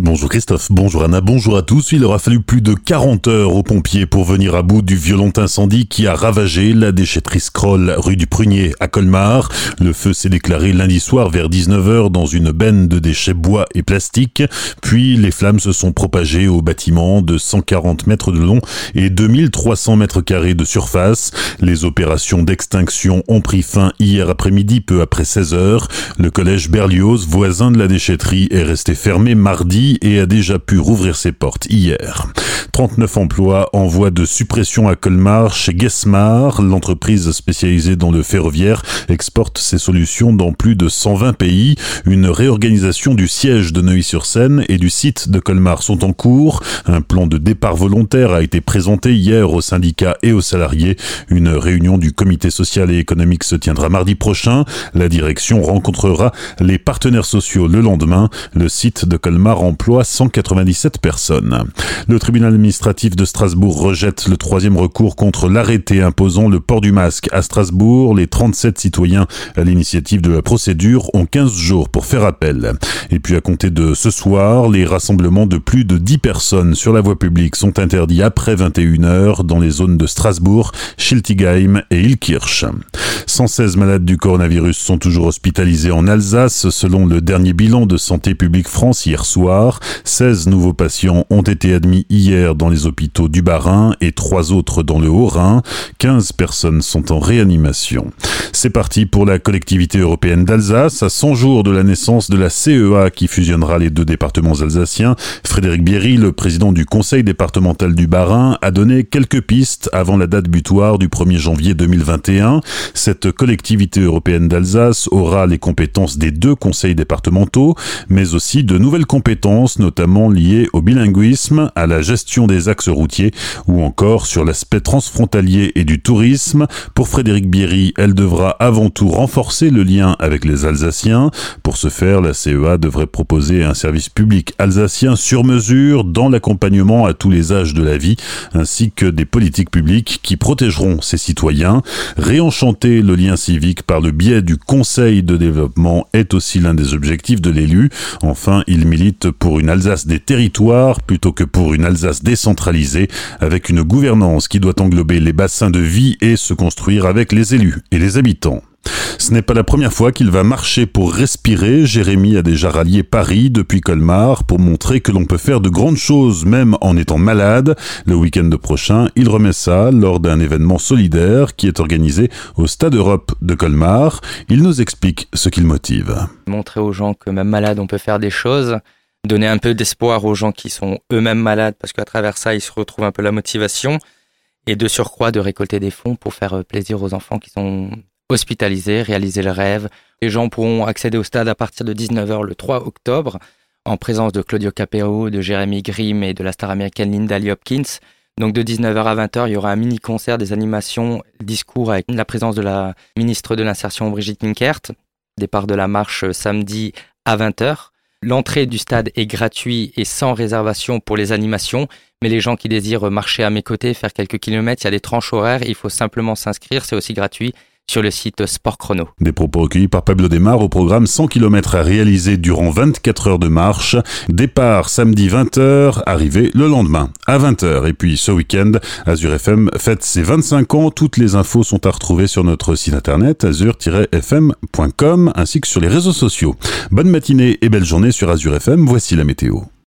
Bonjour Christophe, bonjour Anna, bonjour à tous. Il aura fallu plus de 40 heures aux pompiers pour venir à bout du violent incendie qui a ravagé la déchetterie Scroll rue du Prunier à Colmar. Le feu s'est déclaré lundi soir vers 19h dans une benne de déchets bois et plastique. Puis les flammes se sont propagées au bâtiment de 140 mètres de long et 2300 mètres carrés de surface. Les opérations d'extinction ont pris fin hier après-midi peu après 16 heures. Le collège Berlioz, voisin de la déchetterie, est resté fermé mardi et a déjà pu rouvrir ses portes hier. 39 emplois en voie de suppression à Colmar chez Guesmar. L'entreprise spécialisée dans le ferroviaire exporte ses solutions dans plus de 120 pays. Une réorganisation du siège de Neuilly-sur-Seine et du site de Colmar sont en cours. Un plan de départ volontaire a été présenté hier aux syndicats et aux salariés. Une réunion du comité social et économique se tiendra mardi prochain. La direction rencontrera les partenaires sociaux le lendemain. Le site de Colmar emploie 197 personnes. Le tribunal administratif de Strasbourg rejette le troisième recours contre l'arrêté imposant le port du masque à Strasbourg. Les 37 citoyens à l'initiative de la procédure ont 15 jours pour faire appel. Et puis à compter de ce soir, les rassemblements de plus de 10 personnes sur la voie publique sont interdits après 21h dans les zones de Strasbourg, Schiltigheim et Ilkirch. 116 malades du coronavirus sont toujours hospitalisés en Alsace selon le dernier bilan de Santé publique France hier soir. 16 nouveaux patients ont été admis hier dans les hôpitaux du Bas-Rhin et 3 autres dans le Haut-Rhin. 15 personnes sont en réanimation. C'est parti pour la collectivité européenne d'Alsace à 100 jours de la naissance de la CEA qui fusionnera les deux départements alsaciens. Frédéric Bierry, le président du conseil départemental du Bas-Rhin, a donné quelques pistes avant la date butoir du 1er janvier 2021. Cette collectivité européenne d'Alsace aura les compétences des deux conseils départementaux, mais aussi de nouvelles compétences, notamment liées au bilinguisme, à la gestion des axes routiers ou encore sur l'aspect transfrontalier et du tourisme. Pour Frédéric Bierry, elle devra avant tout renforcer le lien avec les Alsaciens. Pour ce faire, la CEA devrait proposer un service public alsacien sur mesure dans l'accompagnement à tous les âges de la vie, ainsi que des politiques publiques qui protégeront ses citoyens. Réenchanter le lien civique par le biais du Conseil de développement est aussi l'un des objectifs de l'élu. Enfin, il milite pour une Alsace des territoires plutôt que pour une Alsace décentralisée, avec une gouvernance qui doit englober les bassins de vie et se construire avec les élus et les habitants. Ce n'est pas la première fois qu'il va marcher pour respirer. Jérémy a déjà rallié Paris depuis Colmar pour montrer que l'on peut faire de grandes choses même en étant malade. Le week-end prochain, il remet ça lors d'un événement solidaire qui est organisé au Stade Europe de Colmar. Il nous explique ce qu'il motive. Montrer aux gens que même malade on peut faire des choses donner un peu d'espoir aux gens qui sont eux-mêmes malades parce qu'à travers ça, ils se retrouvent un peu la motivation et de surcroît de récolter des fonds pour faire plaisir aux enfants qui sont hospitalisés, réaliser le rêve. Les gens pourront accéder au stade à partir de 19h le 3 octobre en présence de Claudio Capeo, de Jérémy Grimm et de la star américaine Linda Lee Hopkins. Donc de 19h à 20h, il y aura un mini-concert, des animations, discours avec la présence de la ministre de l'Insertion Brigitte Minkert. Départ de la marche samedi à 20h. L'entrée du stade est gratuite et sans réservation pour les animations, mais les gens qui désirent marcher à mes côtés, faire quelques kilomètres, il y a des tranches horaires, il faut simplement s'inscrire, c'est aussi gratuit sur le site Sport Chrono. Des propos recueillis par Pablo Desmar au programme 100 km à réaliser durant 24 heures de marche. Départ samedi 20h, arrivée le lendemain à 20h. Et puis ce week-end, Azure FM fête ses 25 ans. Toutes les infos sont à retrouver sur notre site internet azure-fm.com ainsi que sur les réseaux sociaux. Bonne matinée et belle journée sur Azure FM. Voici la météo.